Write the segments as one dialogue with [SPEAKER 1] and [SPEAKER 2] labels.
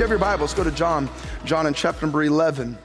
[SPEAKER 1] You have your Bibles, go to John, John in chapter number 11.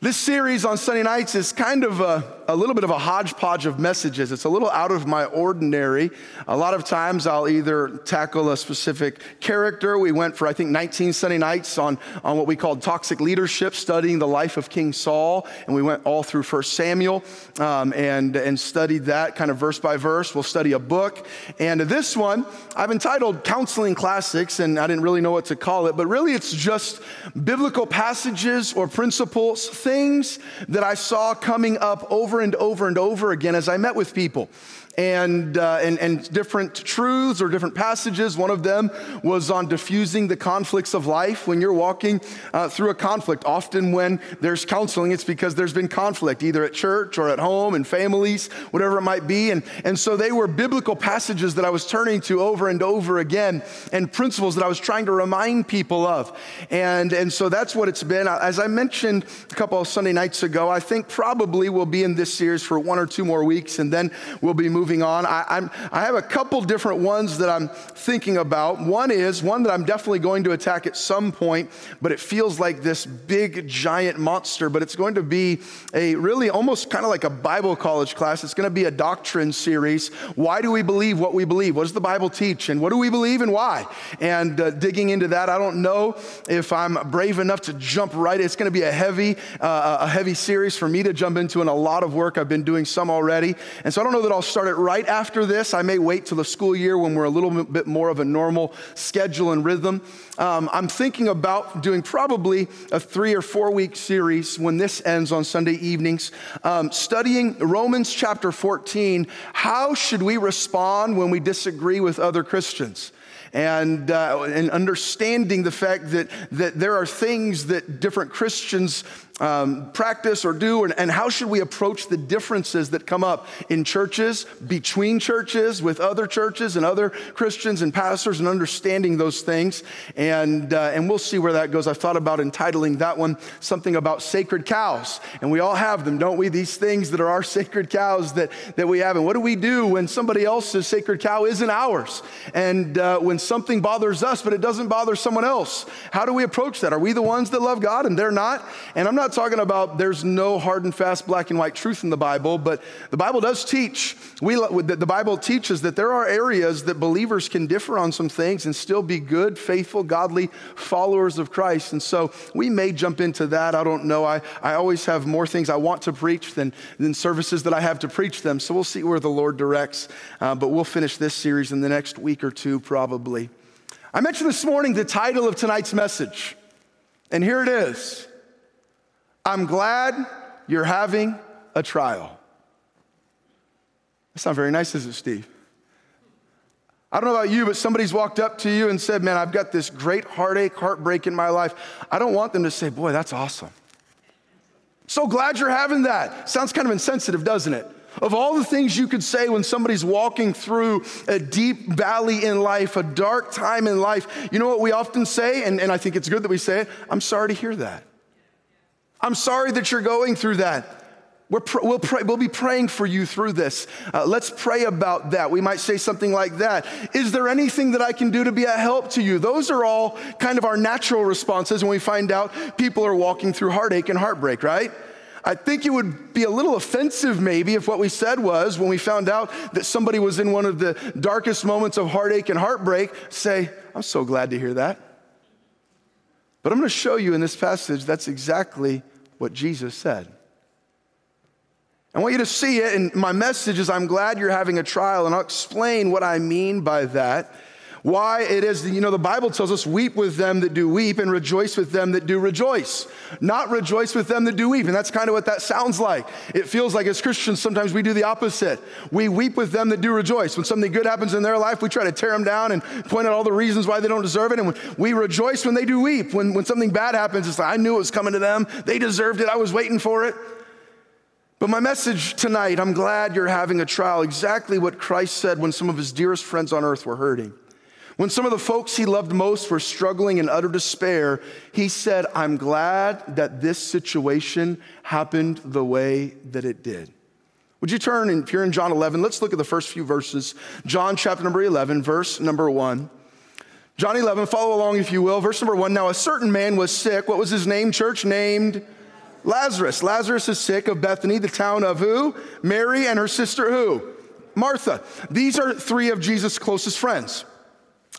[SPEAKER 1] This series on Sunday nights is kind of a, a, little bit of a hodgepodge of messages. It's a little out of my ordinary. A lot of times I'll either tackle a specific character. We went for, I think, 19 Sunday nights on, on what we called toxic leadership, studying the life of King Saul. And we went all through 1 Samuel um, and, and studied that kind of verse by verse. We'll study a book. And this one, I've entitled Counseling Classics, and I didn't really know what to call it, but really it's just biblical passages or principles, things that I saw coming up over and over and over again as I met with people and, uh, and, and different truths or different passages. One of them was on diffusing the conflicts of life. When you're walking uh, through a conflict, often when there's counseling, it's because there's been conflict, either at church or at home and families, whatever it might be. And, and so they were biblical passages that I was turning to over and over again and principles that I was trying to remind people of. And, and so that's what it's been. As I mentioned a couple of Sunday nights ago, I think probably we'll be in this series for one or two more weeks and then we'll be moving moving on. I, I'm, I have a couple different ones that I'm thinking about. One is one that I'm definitely going to attack at some point, but it feels like this big, giant monster. But it's going to be a really almost kind of like a Bible college class. It's going to be a doctrine series. Why do we believe what we believe? What does the Bible teach? And what do we believe and why? And uh, digging into that, I don't know if I'm brave enough to jump right. It's going to be a heavy, uh, a heavy series for me to jump into and a lot of work. I've been doing some already. And so I don't know that I'll start it right after this. I may wait till the school year when we're a little bit more of a normal schedule and rhythm. Um, I'm thinking about doing probably a three or four week series when this ends on Sunday evenings, um, studying Romans chapter 14. How should we respond when we disagree with other Christians? And, uh, and understanding the fact that, that there are things that different Christians um, practice or do, and, and, how should we approach the differences that come up in churches, between churches, with other churches and other Christians and pastors, and understanding those things. And, uh, and we'll see where that goes. I've thought about entitling that one something about sacred cows. And we all have them, don't we? These things that are our sacred cows that, that we have. And what do we do when somebody else's sacred cow isn't ours? And uh, when something bothers us, but it doesn't bother someone else, how do we approach that? Are we the ones that love God and they're not? And I'm not talking about there's no hard and fast black and white truth in the Bible, but the Bible does teach. We, the Bible teaches that there are areas that believers can differ on some things and still be good, faithful, godly followers of Christ. And so we may jump into that. I don't know. I, I always have more things I want to preach than, than services that I have to preach them. So we'll see where the Lord directs. Uh, but we'll finish this series in the next week or two, probably. I mentioned this morning the title of tonight's message, and here it is I'm glad you're having a trial. That's not very nice, is it, Steve? I don't know about you, but somebody's walked up to you and said, Man, I've got this great heartache, heartbreak in my life. I don't want them to say, Boy, that's awesome. So glad you're having that. Sounds kind of insensitive, doesn't it? Of all the things you could say when somebody's walking through a deep valley in life, a dark time in life, you know what we often say? And, and I think it's good that we say it I'm sorry to hear that. I'm sorry that you're going through that. we will pray, we'll be praying for you through this. Uh, let's pray about that. We might say something like that. Is there anything that I can do to be a help to you? Those are all kind of our natural responses when we find out people are walking through heartache and heartbreak, right? I think it would be a little offensive, maybe, if what we said was when we found out that somebody was in one of the darkest moments of heartache and heartbreak, say, I'm so glad to hear that. But I'm going to show you in this passage that's exactly what Jesus said. I want you to see it, and my message is I'm glad you're having a trial, and I'll explain what I mean by that. Why it is, you know, the Bible tells us, weep with them that do weep and rejoice with them that do rejoice. Not rejoice with them that do weep. And that's kind of what that sounds like. It feels like as Christians, sometimes we do the opposite. We weep with them that do rejoice. When something good happens in their life, we try to tear them down and point out all the reasons why they don't deserve it. And we rejoice when they do weep. When, when something bad happens, it's like, I knew it was coming to them. They deserved it. I was waiting for it. But my message tonight, I'm glad you're having a trial, exactly what Christ said when some of his dearest friends on earth were hurting. When some of the folks he loved most were struggling in utter despair, he said, I'm glad that this situation happened the way that it did. Would you turn, if you're in John 11, let's look at the first few verses. John chapter number 11, verse number 1. John 11, follow along if you will. Verse number 1. Now, a certain man was sick. What was his name, church? Named Lazarus. Lazarus is sick of Bethany, the town of who? Mary and her sister who? Martha. These are three of Jesus' closest friends.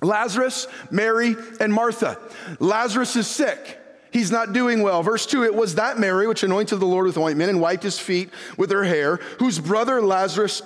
[SPEAKER 1] Lazarus, Mary, and Martha. Lazarus is sick. He's not doing well. Verse 2 It was that Mary which anointed the Lord with ointment and wiped his feet with her hair, whose brother Lazarus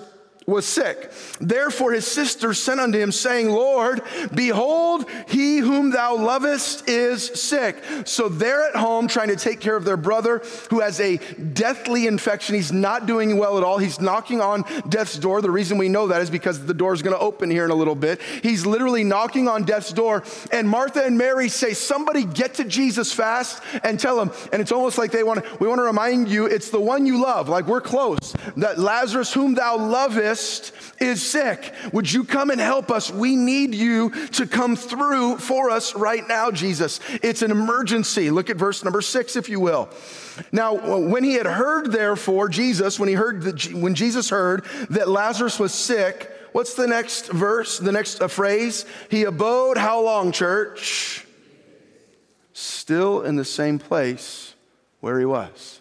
[SPEAKER 1] was sick. Therefore his sister sent unto him, saying, Lord, behold, he whom thou lovest is sick. So they're at home trying to take care of their brother who has a deathly infection. He's not doing well at all. He's knocking on death's door. The reason we know that is because the door is going to open here in a little bit. He's literally knocking on death's door. And Martha and Mary say, Somebody get to Jesus fast and tell him. And it's almost like they want to, we want to remind you, it's the one you love, like we're close, that Lazarus, whom thou lovest, is sick. Would you come and help us? We need you to come through for us right now, Jesus. It's an emergency. Look at verse number six, if you will. Now, when he had heard, therefore, Jesus, when he heard that, when Jesus heard that Lazarus was sick, what's the next verse, the next uh, phrase? He abode how long, church? Still in the same place where he was.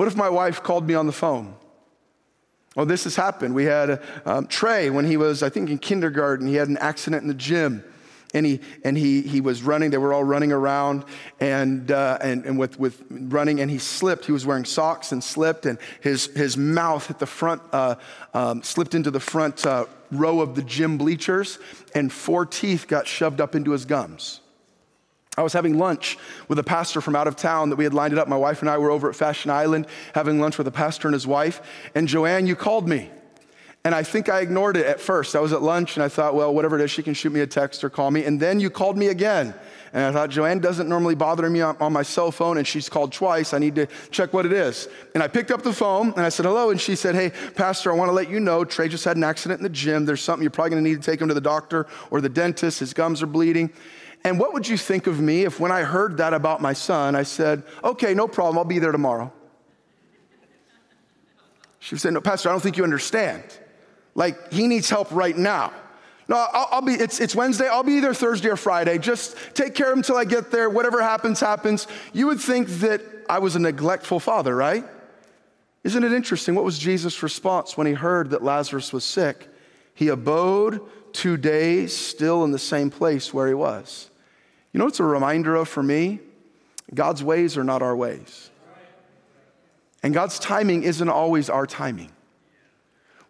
[SPEAKER 1] What if my wife called me on the phone? Oh, this has happened. We had um, Trey when he was, I think, in kindergarten. He had an accident in the gym, and he and he he was running. They were all running around, and uh, and and with with running, and he slipped. He was wearing socks and slipped, and his his mouth hit the front, uh, um, slipped into the front uh, row of the gym bleachers, and four teeth got shoved up into his gums. I was having lunch with a pastor from out of town that we had lined it up. My wife and I were over at Fashion Island having lunch with a pastor and his wife. And Joanne, you called me. And I think I ignored it at first. I was at lunch and I thought, well, whatever it is, she can shoot me a text or call me. And then you called me again. And I thought, Joanne doesn't normally bother me on, my cell phone, and she's called twice. I need to check what it is. And I picked up the phone and I said, hello. And she said, hey, Pastor, I want to let you know Trey just had an accident in the gym. There's something you're probably going to need to take him to the doctor or the dentist. His gums are bleeding. And what would you think of me if, when I heard that about my son, I said, okay, no problem, I'll be there tomorrow? She said, no, Pastor, I don't think you understand. Like, he needs help right now. No, I'll, I'll, be, it's, it's Wednesday, I'll be either Thursday or Friday. Just take care of him until I get there. Whatever happens, happens. You would think that I was a neglectful father, right? Isn't it interesting? What was Jesus' response when he heard that Lazarus was sick? He abode two days still in the same place where he was. You know what's a reminder of for me? God's ways are not our ways. And God's timing isn't always our timing.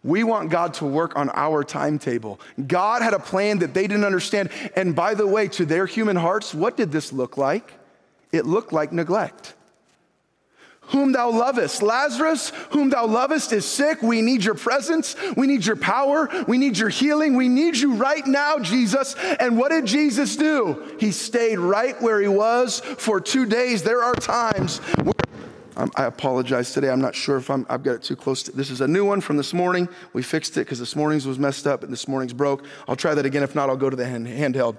[SPEAKER 1] We want God to work on our timetable. God had a plan that they didn't understand. And by the way, to their human hearts, what did this look like? It looked like neglect whom thou lovest. Lazarus, whom thou lovest, is sick. We need your presence. We need your power. We need your healing. We need you right now, Jesus. And what did Jesus do? He stayed right where he was for two days. There are times where I apologize today. I'm not sure if i have got it too close. To, this is a new one from this morning. We fixed it because this morning's was messed up and this morning's broke. I'll try that again. If not, I'll go to the hand, handheld.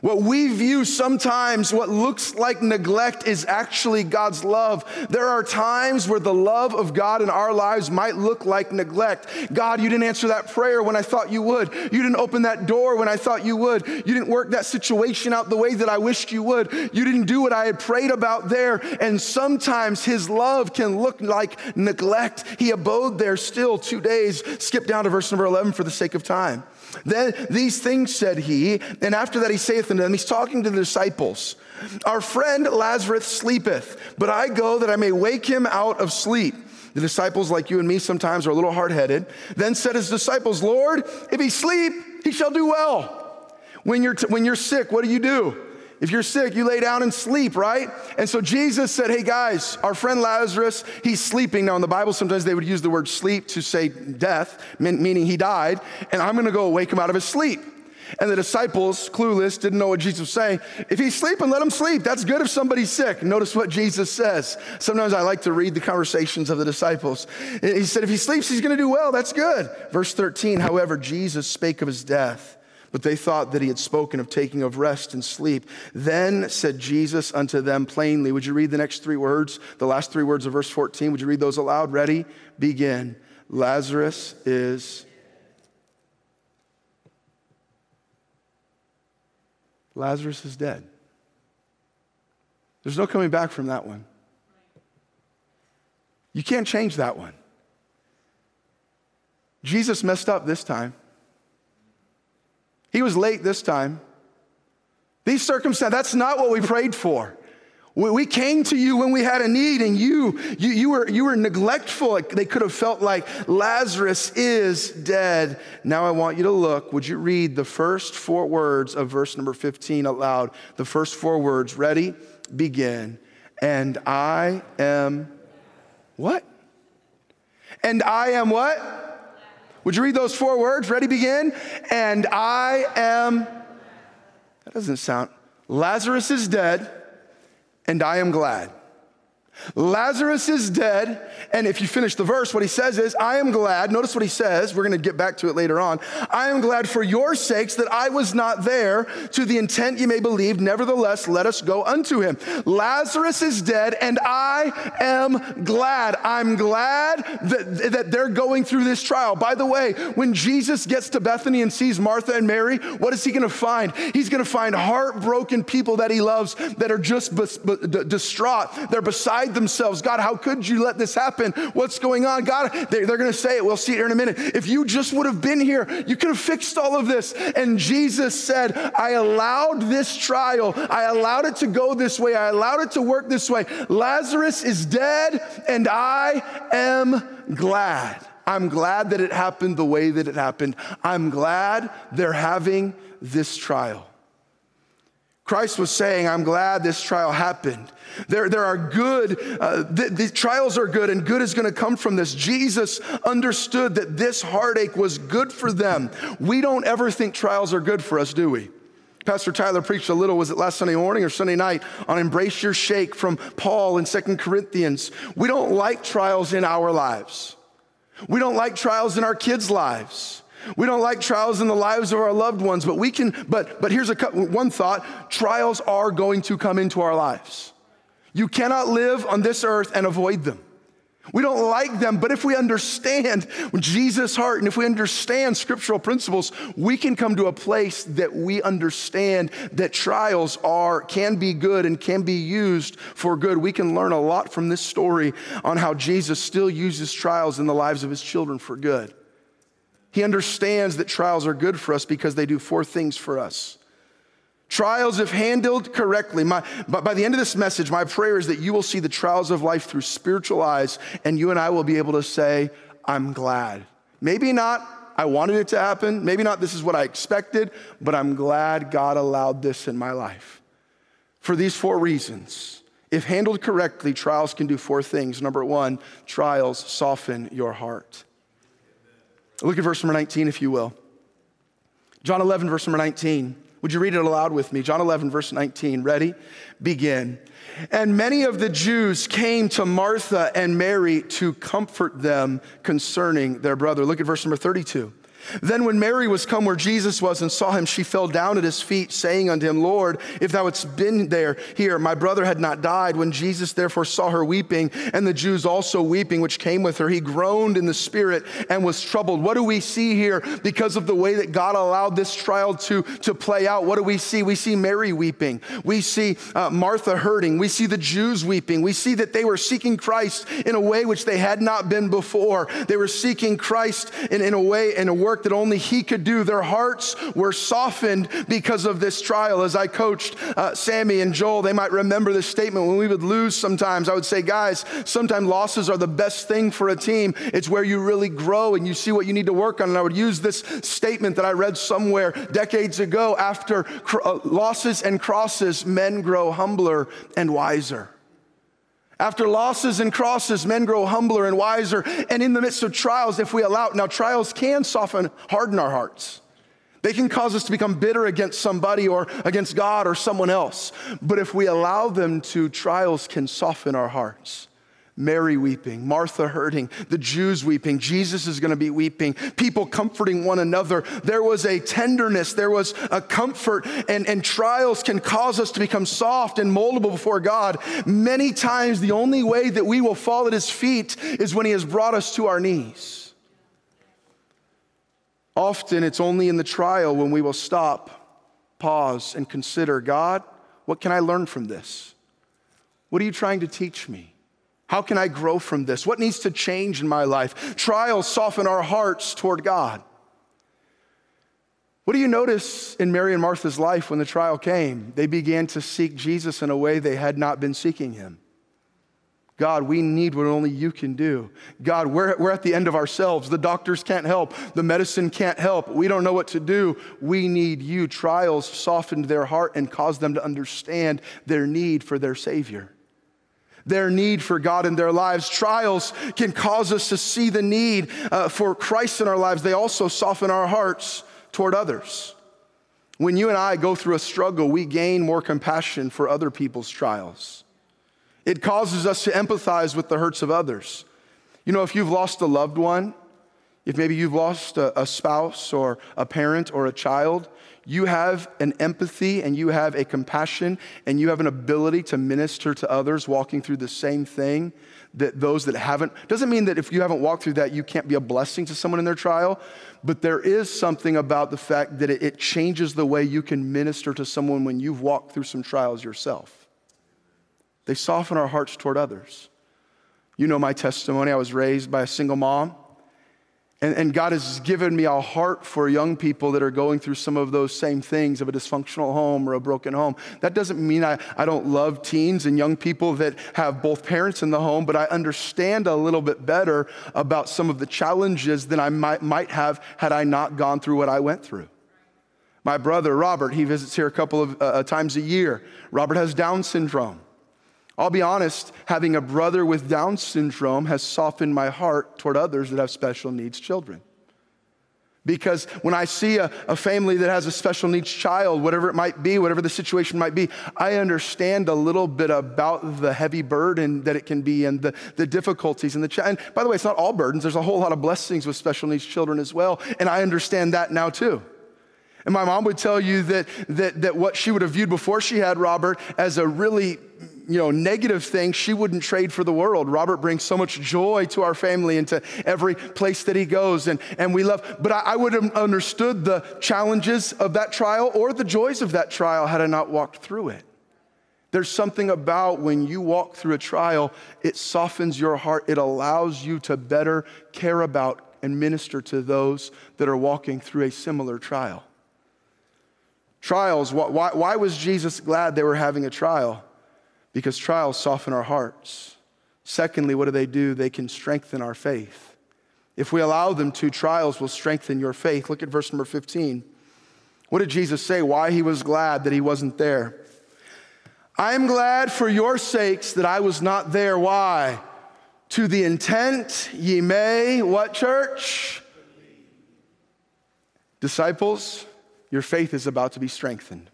[SPEAKER 1] What we view sometimes, what looks like neglect, is actually God's love. There are times where the love of God in our lives might look like neglect. God, you didn't answer that prayer when I thought you would. You didn't open that door when I thought you would. You didn't work that situation out the way that I wished you would. You didn't do what I had prayed about there. And sometimes His love can look like neglect. He abode there still two days. Skip down to verse number 11 for the sake of time. Then these things said he, and after that he saith unto them, he's talking to the disciples, Our friend Lazarus sleepeth, but I go that I may wake him out of sleep. The disciples, like you and me, sometimes are a little hard headed. Then said his disciples, Lord, if he sleep, he shall do well. When you're, t- when you're sick, what do you do? If you're sick, you lay down and sleep, right? And so Jesus said, Hey guys, our friend Lazarus, he's sleeping. Now, in the Bible, sometimes they would use the word sleep to say death, meaning he died, and I'm gonna go wake him out of his sleep. And the disciples, clueless, didn't know what Jesus was saying. If he's sleeping, let him sleep. That's good if somebody's sick. Notice what Jesus says. Sometimes I like to read the conversations of the disciples. He said, If he sleeps, he's gonna do well. That's good. Verse 13, however, Jesus spake of his death but they thought that he had spoken of taking of rest and sleep. Then said Jesus unto them plainly, Would you read the next three words, the last three words of verse 14? Would you read those aloud? Ready? Begin. Lazarus is. Lazarus is dead. There's no coming back from that one. You can't change that one. Jesus messed up this time. He was late this time. These circumstances, that's not what we prayed for. We came to you when we had a need, and you, you, you, were, you were neglectful. They could have felt like Lazarus is dead. Now I want you to look. Would you read the first four words of verse number 15 aloud? The first four words. Ready? Begin. And I am what? And I am what? Would you read those four words? Ready, begin. And I am, that doesn't sound, Lazarus is dead, and I am glad. Lazarus is dead. And if you finish the verse, what he says is, I am glad. Notice what he says. We're going to get back to it later on. I am glad for your sakes that I was not there to the intent you may believe. Nevertheless, let us go unto him. Lazarus is dead, and I am glad. I'm glad that, that they're going through this trial. By the way, when Jesus gets to Bethany and sees Martha and Mary, what is he going to find? He's going to find heartbroken people that he loves that are just distraught. They're beside themselves. God, how could you let this happen? What's going on? God, they're, they're going to say it. We'll see it here in a minute. If you just would have been here, you could have fixed all of this. And Jesus said, I allowed this trial. I allowed it to go this way. I allowed it to work this way. Lazarus is dead, and I am glad. I'm glad that it happened the way that it happened. I'm glad they're having this trial. Christ was saying, I'm glad this trial happened. There, there are good, uh, the, the trials are good, and good is going to come from this. Jesus understood that this heartache was good for them. We don't ever think trials are good for us, do we? Pastor Tyler preached a little, was it last Sunday morning or Sunday night, on embrace your shake from Paul in Second Corinthians. We don't like trials in our lives. We don't like trials in our kids' lives. We don't like trials in the lives of our loved ones, but we can, but, but here's a, one thought trials are going to come into our lives. You cannot live on this earth and avoid them. We don't like them, but if we understand Jesus' heart and if we understand scriptural principles, we can come to a place that we understand that trials are can be good and can be used for good. We can learn a lot from this story on how Jesus still uses trials in the lives of his children for good. He understands that trials are good for us because they do four things for us. Trials, if handled correctly, my, but by the end of this message, my prayer is that you will see the trials of life through spiritual eyes, and you and I will be able to say, I'm glad. Maybe not, I wanted it to happen. Maybe not, this is what I expected, but I'm glad God allowed this in my life. For these four reasons. If handled correctly, trials can do four things. Number one, trials soften your heart. Look at verse number 19, if you will. John 11, verse number 19. Would you read it aloud with me? John 11, verse 19. Ready? Begin. And many of the Jews came to Martha and Mary to comfort them concerning their brother. Look at verse number 32. Then, when Mary was come where Jesus was and saw him, she fell down at his feet, saying unto him, Lord, if thou hadst been there, here, my brother had not died. When Jesus therefore saw her weeping, and the Jews also weeping, which came with her, he groaned in the spirit and was troubled. What do we see here because of the way that God allowed this trial to, to play out? What do we see? We see Mary weeping. We see uh, Martha hurting. We see the Jews weeping. We see that they were seeking Christ in a way which they had not been before. They were seeking Christ in, in a way, in a work work that only He could do. Their hearts were softened because of this trial. As I coached uh, Sammy and Joel, they might remember this statement when we would lose sometimes. I would say, guys, sometimes losses are the best thing for a team. It's where you really grow and you see what you need to work on. And I would use this statement that I read somewhere decades ago after cr- uh, losses and crosses, men grow humbler and wiser. After losses and crosses, men grow humbler and wiser. And in the midst of trials, if we allow, now trials can soften, harden our hearts. They can cause us to become bitter against somebody or against God or someone else. But if we allow them to, trials can soften our hearts. Mary weeping, Martha hurting, the Jews weeping, Jesus is going to be weeping, people comforting one another. There was a tenderness, there was a comfort, and, and trials can cause us to become soft and moldable before God. Many times, the only way that we will fall at His feet is when He has brought us to our knees. Often, it's only in the trial when we will stop, pause, and consider God, what can I learn from this? What are you trying to teach me? How can I grow from this? What needs to change in my life? Trials soften our hearts toward God. What do you notice in Mary and Martha's life when the trial came? They began to seek Jesus in a way they had not been seeking him. God, we need what only you can do. God, we're, we're at the end of ourselves. The doctors can't help. The medicine can't help. We don't know what to do. We need you. Trials softened their heart and caused them to understand their need for their Savior their need for God in their lives. Trials can cause us to see the need uh, for Christ in our lives. They also soften our hearts toward others. When you and I go through a struggle, we gain more compassion for other people's trials. It causes us to empathize with the hurts of others. You know, if you've lost a loved one, if maybe you've lost a, a spouse or a parent or a child, you have an empathy and you have a compassion and you have an ability to minister to others walking through the same thing that those that haven't. Doesn't mean that if you haven't walked through that you can't be a blessing to someone in their trial but there is something about the fact that it, changes the way you can minister to someone when you've walked through some trials yourself. They soften our hearts toward others. You know my testimony. I was raised by a single mom and, and, God has given me a heart for young people that are going through some of those same things of a dysfunctional home or a broken home. That doesn't mean I, I don't love teens and young people that have both parents in the home, but I understand a little bit better about some of the challenges than I might, might have had I not gone through what I went through. My brother, Robert, he visits here a couple of uh, times a year. Robert has Down syndrome. I'll be honest, having a brother with Down syndrome has softened my heart toward others that have special needs children. Because when I see a, a, family that has a special needs child, whatever it might be, whatever the situation might be, I understand a little bit about the heavy burden that it can be and the, the difficulties and the And by the way, it's not all burdens. There's a whole lot of blessings with special needs children as well. And I understand that now too. And my mom would tell you that, that, that what she would have viewed before she had Robert as a really you know, negative things she wouldn't trade for the world. Robert brings so much joy to our family and to every place that he goes, and, and we love. But I, I would have understood the challenges of that trial or the joys of that trial had I not walked through it. There's something about when you walk through a trial, it softens your heart. It allows you to better care about and minister to those that are walking through a similar trial. Trials, why, why was Jesus glad they were having a trial? Because trials soften our hearts. Secondly, what do they do? They can strengthen our faith. If we allow them to, trials will strengthen your faith. Look at verse number 15. What did Jesus say? Why he was glad that he wasn't there. I am glad for your sakes that I was not there. Why? To the intent ye may, what church? Disciples, your faith is about to be strengthened.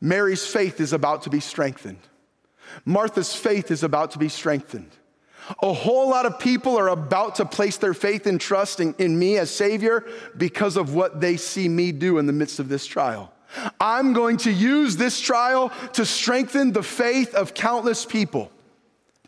[SPEAKER 1] Mary's faith is about to be strengthened. Martha's faith is about to be strengthened. A whole lot of people are about to place their faith and trust in, in, me as Savior because of what they see me do in the midst of this trial. I'm going to use this trial to strengthen the faith of countless people.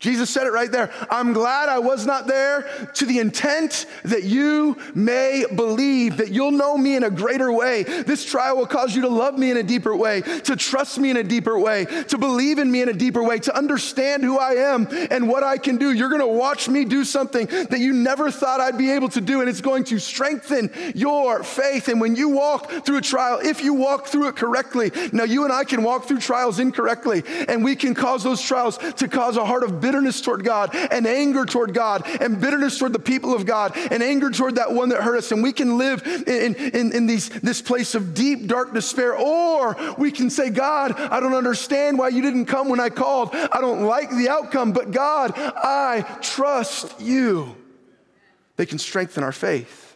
[SPEAKER 1] Jesus said it right there. I'm glad I was not there to the intent that you may believe, that you'll know me in a greater way. This trial will cause you to love me in a deeper way, to trust me in a deeper way, to believe in me in a deeper way, to understand who I am and what I can do. You're going to watch me do something that you never thought I'd be able to do, and it's going to strengthen your faith. And when you walk through a trial, if you walk through it correctly, now you and I can walk through trials incorrectly, and we can cause those trials to cause a heart of bitterness bitterness toward God and anger toward God and bitterness toward the people of God and anger toward that one that hurt us. And we can live in, in, in these, this place of deep, dark despair. Or we can say, God, I don't understand why you didn't come when I called. I don't like the outcome, but God, I trust you. They can strengthen our faith.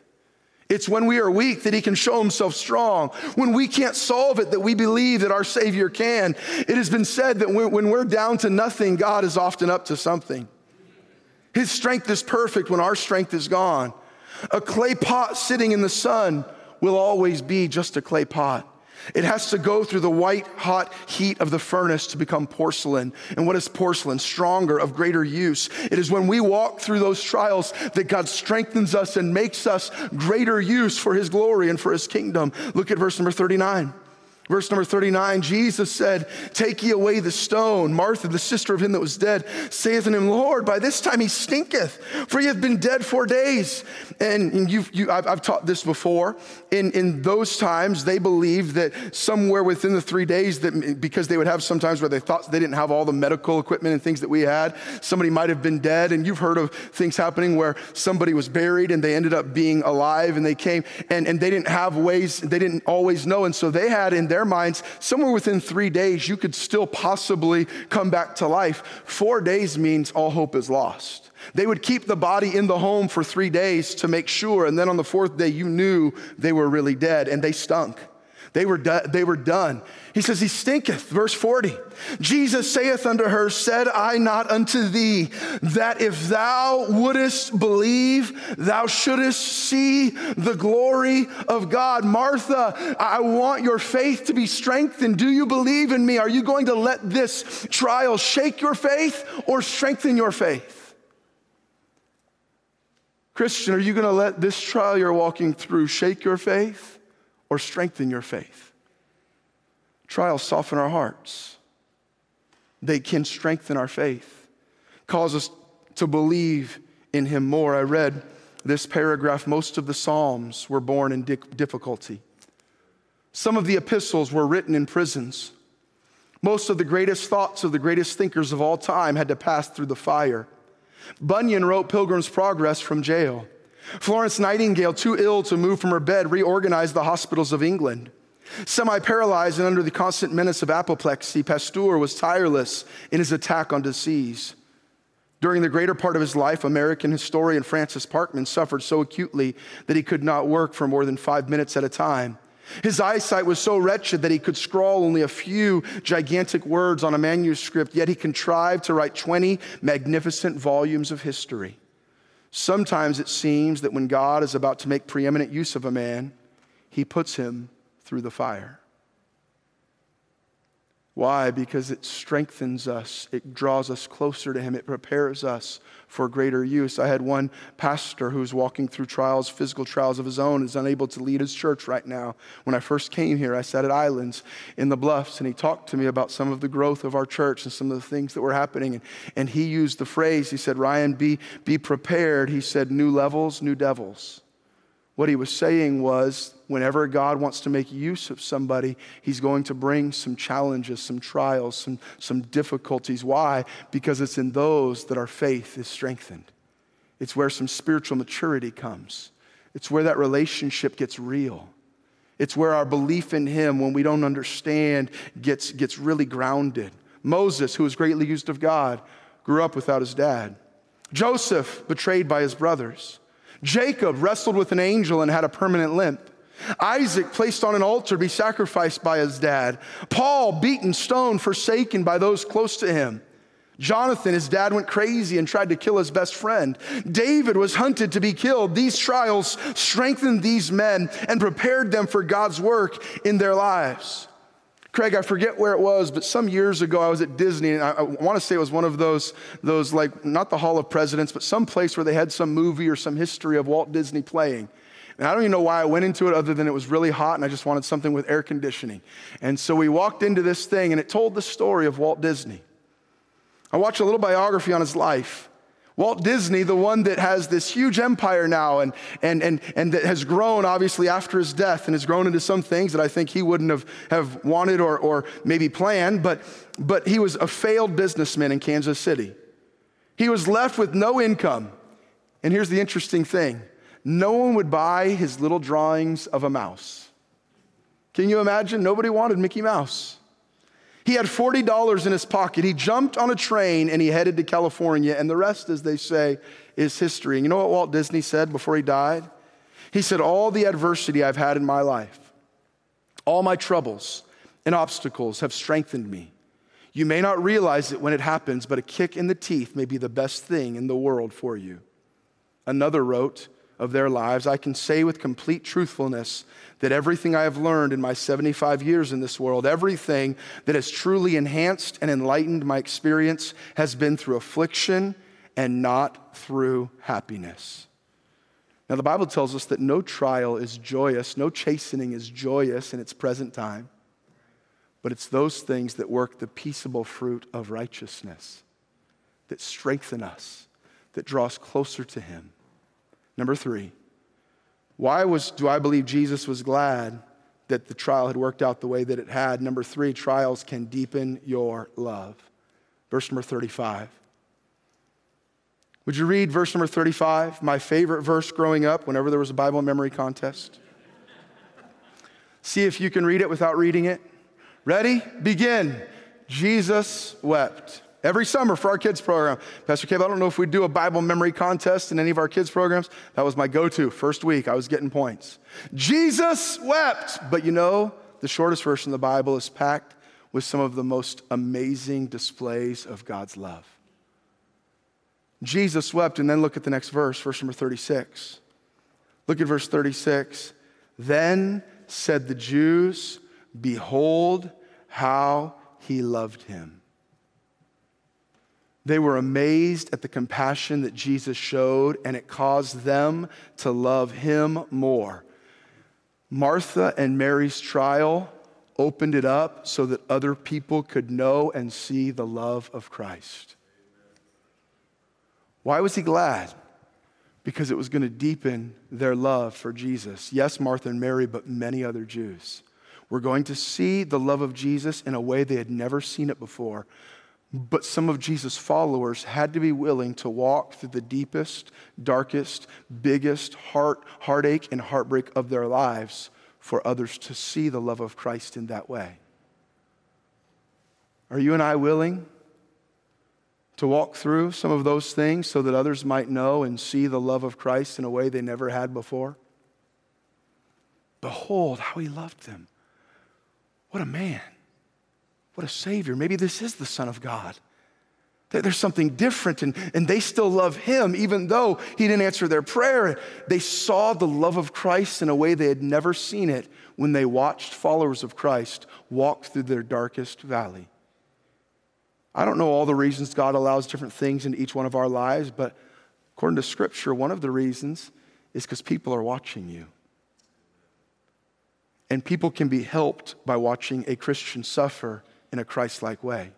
[SPEAKER 1] It's when we are weak that he can show himself strong. When we can't solve it, that we believe that our Savior can. It has been said that when we're down to nothing, God is often up to something. His strength is perfect when our strength is gone. A clay pot sitting in the sun will always be just a clay pot. It has to go through the white hot heat of the furnace to become porcelain. And what is porcelain? Stronger, of greater use. It is when we walk through those trials that God strengthens us and makes us greater use for his glory and for his kingdom. Look at verse number 39. Verse number 39, Jesus said, Take ye away the stone. Martha, the sister of him that was dead, saith unto him, Lord, by this time he stinketh, for he hath been dead four days. And you've, you, I've, I've taught this before. In, in those times, they believed that somewhere within the three days, that because they would have sometimes where they thought they didn't have all the medical equipment and things that we had, somebody might have been dead. And you've heard of things happening where somebody was buried and they ended up being alive and they came and, and they didn't have ways, they didn't always know. And so they had in their minds, somewhere within three days, you could still possibly come back to life. Four days means all hope is lost. They would keep the body in the home for three days to make sure, and then on the fourth day, you knew they were really dead and they stunk. They were, do- they were done. He says, He stinketh. Verse 40. Jesus saith unto her, Said I not unto thee that if thou wouldest believe, thou shouldest see the glory of God? Martha, I want your faith to be strengthened. Do you believe in me? Are you going to let this trial shake your faith or strengthen your faith? Christian, are you going to let this trial you're walking through shake your faith? Or strengthen your faith. Trials soften our hearts, they can strengthen our faith, cause us to believe in Him more. I read this paragraph most of the Psalms were born in difficulty. Some of the epistles were written in prisons. Most of the greatest thoughts of the greatest thinkers of all time had to pass through the fire. Bunyan wrote Pilgrim's Progress from jail. Florence Nightingale, too ill to move from her bed, reorganized the hospitals of England. Semi paralyzed and under the constant menace of apoplexy, Pasteur was tireless in his attack on disease. During the greater part of his life, American historian Francis Parkman suffered so acutely that he could not work for more than five minutes at a time. His eyesight was so wretched that he could scrawl only a few gigantic words on a manuscript, yet he contrived to write 20 magnificent volumes of history. Sometimes it seems that when God is about to make preeminent use of a man, he puts him through the fire. Why? Because it strengthens us, it draws us closer to Him, it prepares us for greater use. I had one pastor who's walking through trials, physical trials of his own, is unable to lead his church right now. When I first came here, I sat at Islands in the Bluffs, and he talked to me about some of the growth of our church and some of the things that were happening. And, and he used the phrase, he said, Ryan, be, be prepared. He said, new levels, new devils. What he was saying was, whenever God wants to make use of somebody, he's going to bring some challenges, some trials, some, some difficulties. Why? Because it's in those that our faith is strengthened. It's where some spiritual maturity comes, it's where that relationship gets real. It's where our belief in him, when we don't understand, gets, gets really grounded. Moses, who was greatly used of God, grew up without his dad. Joseph, betrayed by his brothers. Jacob wrestled with an angel and had a permanent limp. Isaac placed on an altar to be sacrificed by his dad. Paul beaten, stoned, forsaken by those close to him. Jonathan, his dad went crazy and tried to kill his best friend. David was hunted to be killed. These trials strengthened these men and prepared them for God's work in their lives. Craig, I forget where it was, but some years ago I was at Disney, and I, I want to say it was one of those, those like not the Hall of Presidents, but some place where they had some movie or some history of Walt Disney playing. And I don't even know why I went into it other than it was really hot and I just wanted something with air conditioning. And so we walked into this thing and it told the story of Walt Disney. I watched a little biography on his life. Walt Disney, the one that has this huge empire now and, and, and, and that has grown obviously after his death and has grown into some things that I think he wouldn't have, have wanted or, or maybe planned, but, but he was a failed businessman in Kansas City. He was left with no income. And here's the interesting thing no one would buy his little drawings of a mouse. Can you imagine? Nobody wanted Mickey Mouse. He had $40 in his pocket. He jumped on a train and he headed to California, and the rest, as they say, is history. And you know what Walt Disney said before he died? He said, All the adversity I've had in my life, all my troubles and obstacles have strengthened me. You may not realize it when it happens, but a kick in the teeth may be the best thing in the world for you. Another wrote, of their lives, I can say with complete truthfulness that everything I have learned in my 75 years in this world, everything that has truly enhanced and enlightened my experience, has been through affliction and not through happiness. Now, the Bible tells us that no trial is joyous, no chastening is joyous in its present time, but it's those things that work the peaceable fruit of righteousness, that strengthen us, that draw us closer to Him. Number three, why was, do I believe Jesus was glad that the trial had worked out the way that it had? Number three, trials can deepen your love. Verse number 35. Would you read verse number 35? My favorite verse growing up whenever there was a Bible memory contest. See if you can read it without reading it. Ready? Begin. Jesus wept. Every summer for our kids program. Pastor Kev, I don't know if we do a Bible memory contest in any of our kids programs. That was my go to. First week, I was getting points. Jesus wept. But you know, the shortest verse in the Bible is packed with some of the most amazing displays of God's love. Jesus wept, and then look at the next verse, verse number 36. Look at verse 36. Then said the Jews, Behold how he loved him. They were amazed at the compassion that Jesus showed, and it caused them to love him more. Martha and Mary's trial opened it up so that other people could know and see the love of Christ. Why was he glad? Because it was going to deepen their love for Jesus. Yes, Martha and Mary, but many other Jews were going to see the love of Jesus in a way they had never seen it before but some of Jesus' followers had to be willing to walk through the deepest, darkest, biggest heart, heartache and heartbreak of their lives for others to see the love of Christ in that way. Are you and I willing to walk through some of those things so that others might know and see the love of Christ in a way they never had before? Behold how he loved them. What a man. What a Savior. Maybe this is the Son of God. There's something different, and, and they still love Him, even though He didn't answer their prayer. They saw the love of Christ in a way they had never seen it when they watched followers of Christ walk through their darkest valley. I don't know all the reasons God allows different things in each one of our lives, but according to Scripture, one of the reasons is because people are watching you. And people can be helped by watching a Christian suffer in a Christ like way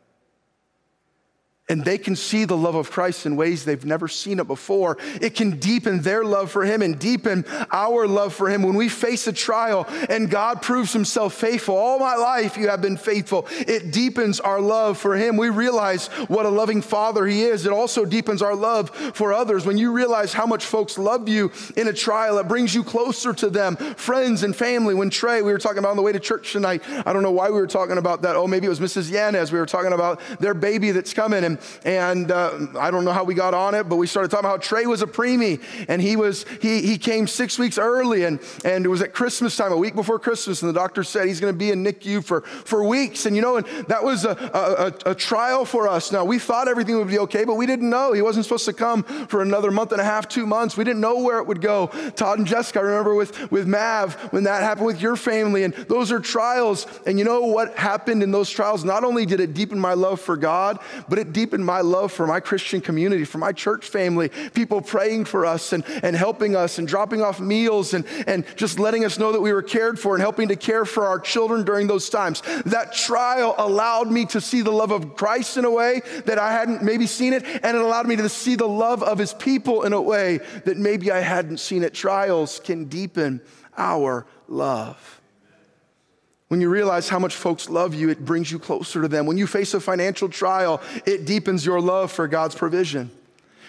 [SPEAKER 1] and they can see the love of Christ in ways they've never seen it before. It can deepen their love for Him and deepen our love for Him. When we face a trial and God proves Himself faithful, all my life you have been faithful, it deepens our love for Him. We realize what a loving Father He is. It also deepens our love for others. When you realize how much folks love you in a trial, it brings you closer to them, friends and family. When Trey, we were talking about on the way to church tonight, I don't know why we were talking about that. Oh, maybe it was Mrs. Yanez. We were talking about their baby that's coming. And and, uh, I don't know how we got on it, but we started talking about how Trey was a preemie and he was, he, he came six weeks early and, and it was at Christmas time, a week before Christmas. And the doctor said he's going to be in NICU for, for weeks. And you know, and that was a, a, a, trial for us. Now we thought everything would be okay, but we didn't know. He wasn't supposed to come for another month and a half, two months. We didn't know where it would go. Todd and Jessica, I remember with, with Mav when that happened with your family. And those are trials. And you know what happened in those trials? Not only did it deepen my love for God, but it deepened my love for my Christian community, for my church family, people praying for us and, and helping us and dropping off meals and, and just letting us know that we were cared for and helping to care for our children during those times. That trial allowed me to see the love of Christ in a way that I hadn't maybe seen it, and it allowed me to see the love of his people in a way that maybe I hadn't seen it. Trials can deepen our love. When you realize how much folks love you, it brings you closer to them. When you face a financial trial, it deepens your love for God's provision.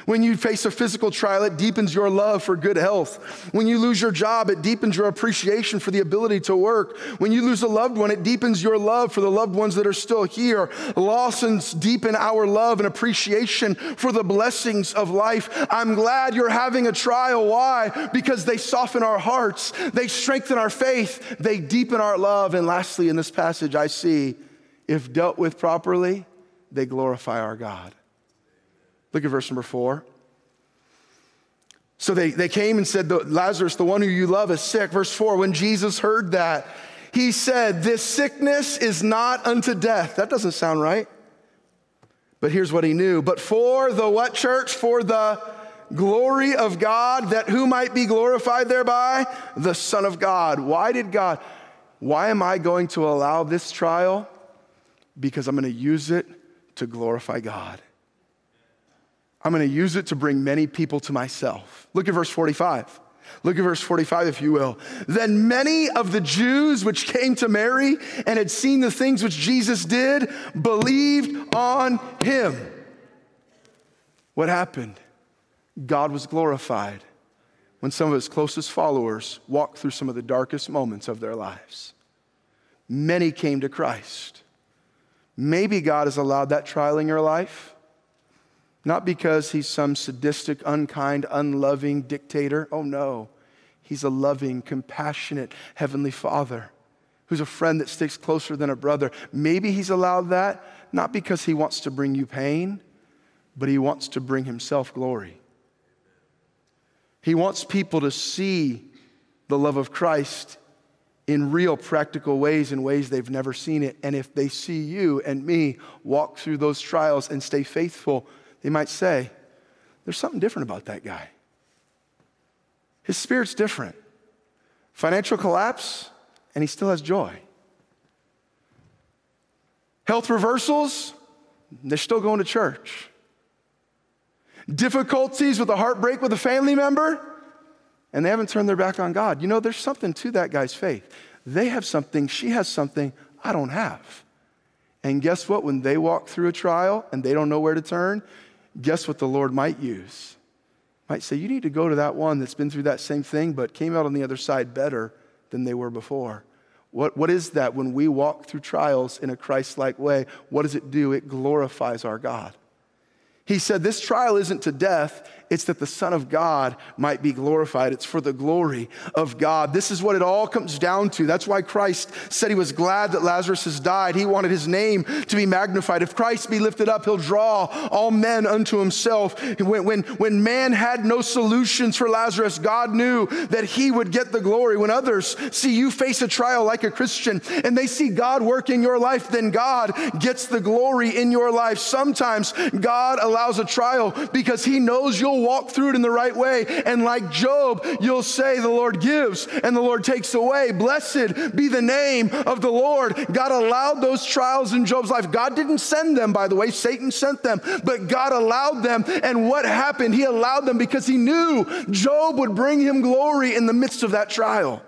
[SPEAKER 1] When you face a physical trial, it deepens your love for good health. When you lose your job, it deepens your appreciation for the ability to work. When you lose a loved one, it deepens your love for the loved ones that are still here. Losses deepen our love and appreciation for the blessings of life. I'm glad you're having a trial. Why? Because they soften our hearts, they strengthen our faith, they deepen our love. And lastly, in this passage, I see if dealt with properly, they glorify our God. Look at verse number four. So they, they came and said, Lazarus, the one who you love, is sick. Verse four, when Jesus heard that, he said, This sickness is not unto death. That doesn't sound right. But here's what he knew. But for the what church? For the glory of God, that who might be glorified thereby? The Son of God. Why did God? Why am I going to allow this trial? Because I'm going to use it to glorify God. I'm going to use it to bring many people to myself. Look at verse 45. Look at verse 45, if you will. Then many of the Jews which came to Mary and had seen the things which Jesus did believed on him. What happened? God was glorified when some of his closest followers walked through some of the darkest moments of their lives. Many came to Christ. Maybe God has allowed that trial in your life not because he's some sadistic, unkind, unloving dictator. Oh no. He's a loving, compassionate Heavenly Father who's a friend that sticks closer than a brother. Maybe he's allowed that not because he wants to bring you pain, but he wants to bring himself glory. He wants people to see the love of Christ in real practical ways, in ways they've never seen it. And if they see you and me walk through those trials and stay faithful, they might say, There's something different about that guy. His spirit's different. Financial collapse, and he still has joy. Health reversals, they're still going to church. Difficulties with a heartbreak with a family member, and they haven't turned their back on God. You know, there's something to that guy's faith. They have something, she has something I don't have. And guess what? When they walk through a trial and they don't know where to turn, guess what the Lord might use? Might say, You need to go to that one that's been through that same thing, but came out on the other side better than they were before. What, what is that when we walk through trials in a Christ like way? What does it do? It glorifies our God. He said, This trial isn't to death, it's that the Son of God might be glorified. It's for the glory of God. This is what it all comes down to. That's why Christ said he was glad that Lazarus has died. He wanted his name to be magnified. If Christ be lifted up, he'll draw all men unto himself. When, when, when man had no solutions for Lazarus, God knew that he would get the glory. When others see you face a trial like a Christian and they see God work in your life, then God gets the glory in your life. Sometimes God allows a trial because he knows you'll walk through it in the right way. And like Job, you'll say, The Lord gives and the Lord takes away. Blessed be the name of the Lord. God allowed those trials in Job's life. God didn't send them, by the way, Satan sent them, but God allowed them. And what happened? He allowed them because he knew Job would bring him glory in the midst of that trial.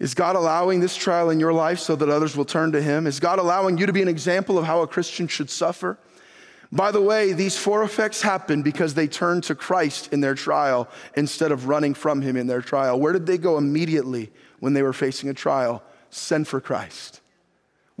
[SPEAKER 1] Is God allowing this trial in your life so that others will turn to Him? Is God allowing you to be an example of how a Christian should suffer? By the way, these four effects happen because they turned to Christ in their trial instead of running from him in their trial. Where did they go immediately when they were facing a trial? Send for Christ.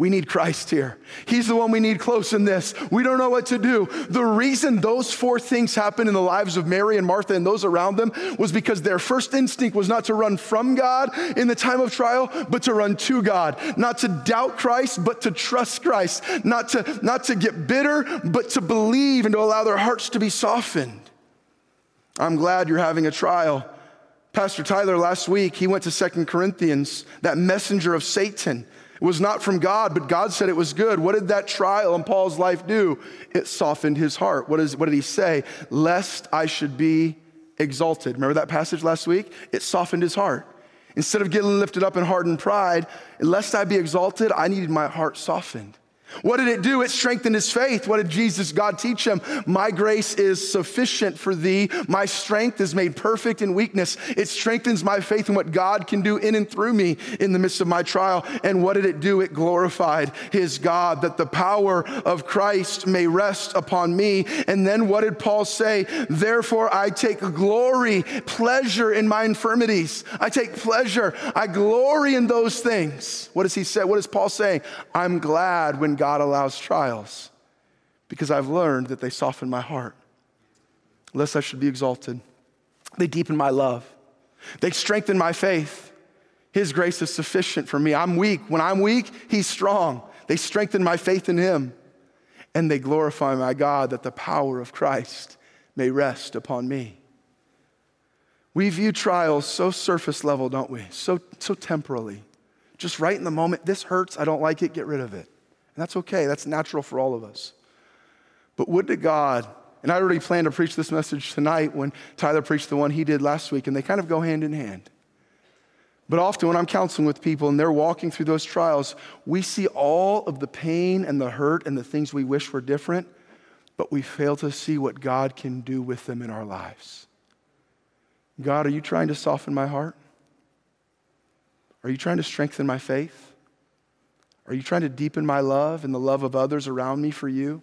[SPEAKER 1] We need Christ here. He's the one we need close in this. We don't know what to do. The reason those four things happened in the lives of Mary and Martha and those around them was because their first instinct was not to run from God in the time of trial, but to run to God. Not to doubt Christ, but to trust Christ. Not to, not to get bitter, but to believe and to allow their hearts to be softened. I'm glad you're having a trial. Pastor Tyler last week, he went to Second Corinthians, that messenger of Satan it was not from God, but God said it was good. What did that trial in Paul's life do? It softened his heart. What, is, what did he say? Lest I should be exalted. Remember that passage last week? It softened his heart. Instead of getting lifted up in hardened pride, lest I be exalted, I needed my heart softened. What did it do? It strengthened his faith. What did Jesus, God, teach him? My grace is sufficient for thee. My strength is made perfect in weakness. It strengthens my faith in what God can do in and through me in the midst of my trial. And what did it do? It glorified his God, that the power of Christ may rest upon me. And then what did Paul say? Therefore, I take glory, pleasure in my infirmities. I take pleasure. I glory in those things. What does he say? What is Paul saying? I'm glad when God allows trials because I've learned that they soften my heart, lest I should be exalted. They deepen my love, they strengthen my faith. His grace is sufficient for me. I'm weak. When I'm weak, He's strong. They strengthen my faith in Him and they glorify my God that the power of Christ may rest upon me. We view trials so surface level, don't we? So, so temporally. Just right in the moment, this hurts, I don't like it, get rid of it. That's okay, that's natural for all of us. But would to God, and I already planned to preach this message tonight when Tyler preached the one he did last week, and they kind of go hand in hand. But often when I'm counseling with people and they're walking through those trials, we see all of the pain and the hurt and the things we wish were different, but we fail to see what God can do with them in our lives. God, are you trying to soften my heart? Are you trying to strengthen my faith? Are you trying to deepen my love and the love of others around me for you?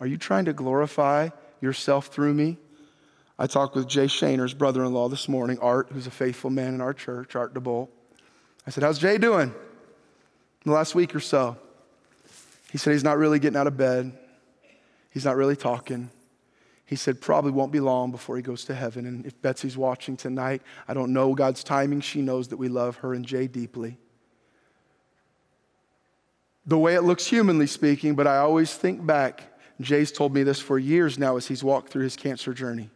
[SPEAKER 1] Are you trying to glorify yourself through me? I talked with Jay Shainer's brother in law this morning, Art, who's a faithful man in our church, Art DeBoll. I said, How's Jay doing? In the last week or so. He said he's not really getting out of bed. He's not really talking. He said, probably won't be long before he goes to heaven. And if Betsy's watching tonight, I don't know God's timing. She knows that we love her and Jay deeply the way it looks humanly speaking, but I always think back. Jay's told me this for years now as he's walked through his cancer journey.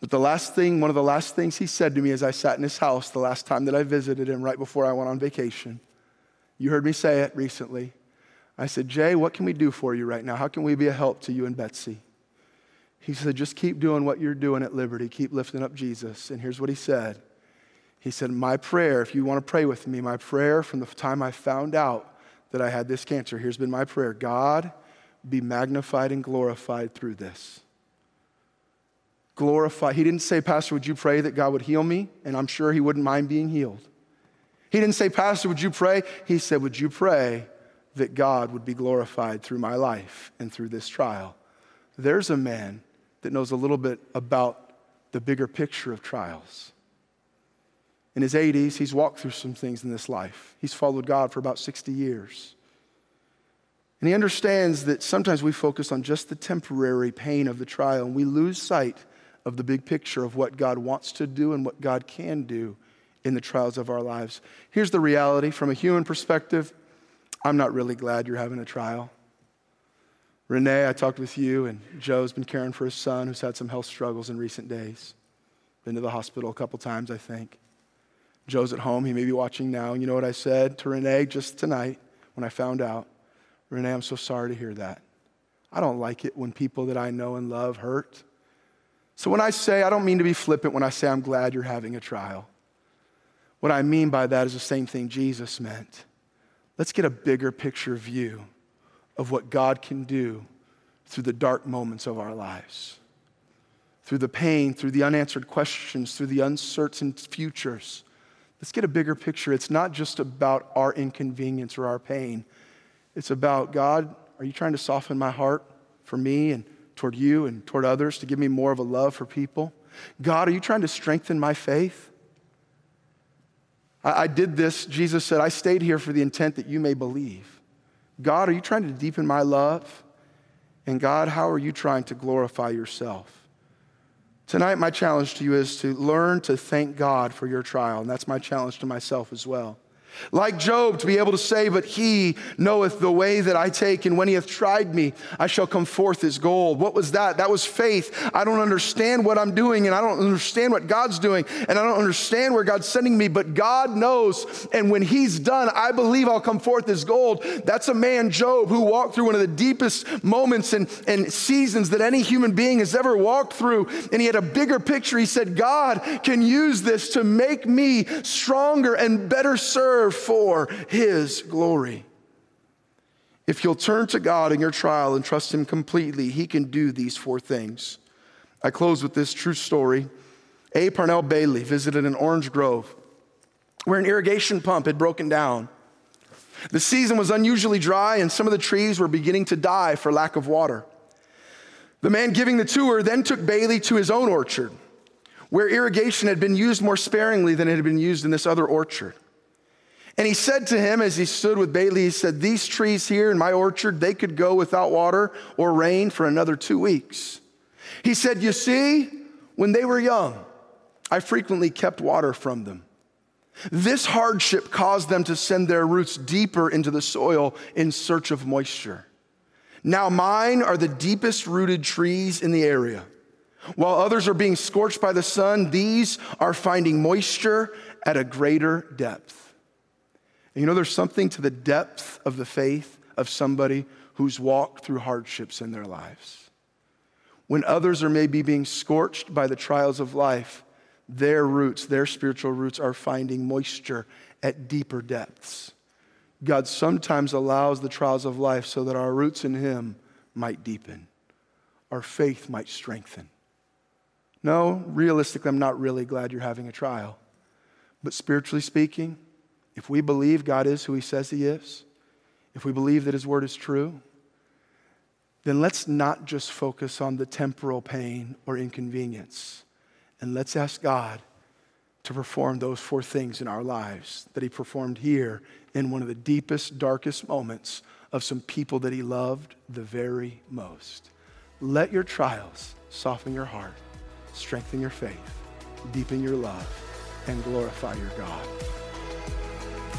[SPEAKER 1] But the last thing, one of the last things he said to me as I sat in his house the last time that I visited him right before I went on vacation, you heard me say it recently. I said, Jay, what can we do for you right now? How can we be a help to you and Betsy? He said, just keep doing what you're doing at Liberty. Keep lifting up Jesus. And here's what he said He said, My prayer, if you want to pray with me, my prayer from the time I found out that I had this cancer, here's been my prayer God, be magnified and glorified through this. Glorify. He didn't say, Pastor, would you pray that God would heal me? And I'm sure he wouldn't mind being healed. He didn't say, Pastor, would you pray? He said, Would you pray that God would be glorified through my life and through this trial? There's a man that knows a little bit about the bigger picture of trials in his 80s, he's walked through some things in this life. He's followed God for about 60 years. And he understands that sometimes we focus on just the temporary pain of the trial and we lose sight of the big picture of what God wants to do and what God can do in the trials of our lives. Here's the reality from a human perspective I'm not really glad you're having a trial. Renee, I talked with you, and Joe's been caring for his son who's had some health struggles in recent days. Been to the hospital a couple times, I think. Joe's at home. He may be watching now. You know what I said to Renee just tonight when I found out? Renee, I'm so sorry to hear that. I don't like it when people that I know and love hurt. So when I say, I don't mean to be flippant when I say I'm glad you're having a trial. What I mean by that is the same thing Jesus meant. Let's get a bigger picture view of what God can do through the dark moments of our lives, through the pain, through the unanswered questions, through the uncertain futures. Let's get a bigger picture. It's not just about our inconvenience or our pain. It's about God, are you trying to soften my heart for me and toward you and toward others to give me more of a love for people? God, are you trying to strengthen my faith? I, I did this. Jesus said, I stayed here for the intent that you may believe. God, are you trying to deepen my love? And God, how are you trying to glorify yourself? Tonight, my challenge to you is to learn to thank God for your trial. And that's my challenge to myself as well. Like Job, to be able to say, But he knoweth the way that I take, and when he hath tried me, I shall come forth as gold. What was that? That was faith. I don't understand what I'm doing, and I don't understand what God's doing, and I don't understand where God's sending me, but God knows. And when he's done, I believe I'll come forth as gold. That's a man, Job, who walked through one of the deepest moments and, and seasons that any human being has ever walked through. And he had a bigger picture. He said, God can use this to make me stronger and better serve for his glory. If you'll turn to God in your trial and trust him completely, he can do these four things. I close with this true story. A. Purnell Bailey visited an orange grove where an irrigation pump had broken down. The season was unusually dry, and some of the trees were beginning to die for lack of water. The man giving the tour then took Bailey to his own orchard, where irrigation had been used more sparingly than it had been used in this other orchard. And he said to him as he stood with Bailey, he said, These trees here in my orchard, they could go without water or rain for another two weeks. He said, You see, when they were young, I frequently kept water from them. This hardship caused them to send their roots deeper into the soil in search of moisture. Now, mine are the deepest rooted trees in the area. While others are being scorched by the sun, these are finding moisture at a greater depth. And you know, there's something to the depth of the faith of somebody who's walked through hardships in their lives. When others are maybe being scorched by the trials of life, their roots, their spiritual roots, are finding moisture at deeper depths. God sometimes allows the trials of life so that our roots in Him might deepen, our faith might strengthen. No, realistically, I'm not really glad you're having a trial. But spiritually speaking, if we believe God is who He says He is, if we believe that His word is true, then let's not just focus on the temporal pain or inconvenience. And let's ask God to perform those four things in our lives that He performed here in one of the deepest, darkest moments of some people that He loved the very most. Let your trials soften your heart, strengthen your faith, deepen your love, and glorify your God.